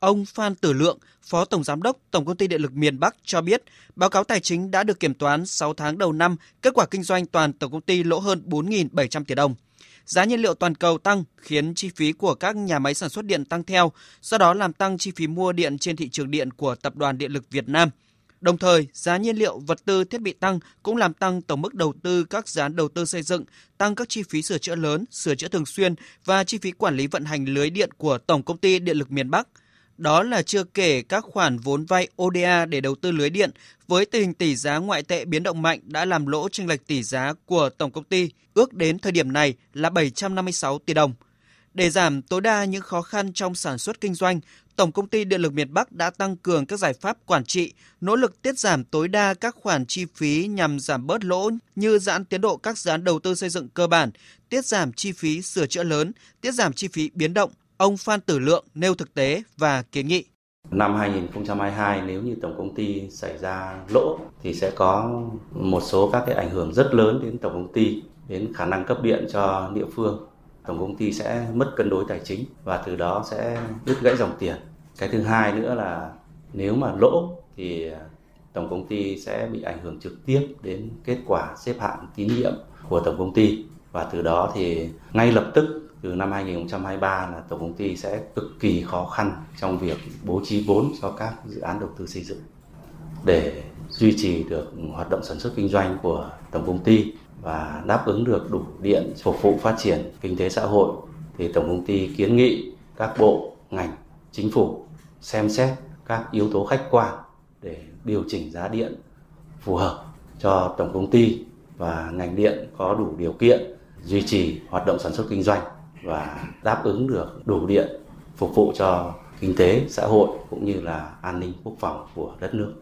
Ông Phan Tử Lượng, Phó Tổng Giám đốc Tổng Công ty Điện lực miền Bắc cho biết, báo cáo tài chính đã được kiểm toán 6 tháng đầu năm, kết quả kinh doanh toàn Tổng Công ty lỗ hơn 4.700 tỷ đồng. Giá nhiên liệu toàn cầu tăng khiến chi phí của các nhà máy sản xuất điện tăng theo, do đó làm tăng chi phí mua điện trên thị trường điện của Tập đoàn Điện lực Việt Nam. Đồng thời, giá nhiên liệu, vật tư, thiết bị tăng cũng làm tăng tổng mức đầu tư các dự án đầu tư xây dựng, tăng các chi phí sửa chữa lớn, sửa chữa thường xuyên và chi phí quản lý vận hành lưới điện của Tổng công ty Điện lực miền Bắc – đó là chưa kể các khoản vốn vay ODA để đầu tư lưới điện với tình hình tỷ giá ngoại tệ biến động mạnh đã làm lỗ chênh lệch tỷ giá của tổng công ty ước đến thời điểm này là 756 tỷ đồng. Để giảm tối đa những khó khăn trong sản xuất kinh doanh, Tổng công ty Điện lực miền Bắc đã tăng cường các giải pháp quản trị, nỗ lực tiết giảm tối đa các khoản chi phí nhằm giảm bớt lỗ như giãn tiến độ các dự án đầu tư xây dựng cơ bản, tiết giảm chi phí sửa chữa lớn, tiết giảm chi phí biến động, Ông Phan Tử Lượng nêu thực tế và kiến nghị. Năm 2022 nếu như tổng công ty xảy ra lỗ thì sẽ có một số các cái ảnh hưởng rất lớn đến tổng công ty, đến khả năng cấp điện cho địa phương. Tổng công ty sẽ mất cân đối tài chính và từ đó sẽ đứt gãy dòng tiền. Cái thứ hai nữa là nếu mà lỗ thì tổng công ty sẽ bị ảnh hưởng trực tiếp đến kết quả xếp hạng tín nhiệm của tổng công ty và từ đó thì ngay lập tức từ năm 2023 là tổng công ty sẽ cực kỳ khó khăn trong việc bố trí vốn cho các dự án đầu tư xây dựng để duy trì được hoạt động sản xuất kinh doanh của tổng công ty và đáp ứng được đủ điện phục vụ phát triển kinh tế xã hội. Thì tổng công ty kiến nghị các bộ, ngành, chính phủ xem xét các yếu tố khách quan để điều chỉnh giá điện phù hợp cho tổng công ty và ngành điện có đủ điều kiện duy trì hoạt động sản xuất kinh doanh và đáp ứng được đủ điện phục vụ cho kinh tế, xã hội cũng như là an ninh quốc phòng của đất nước.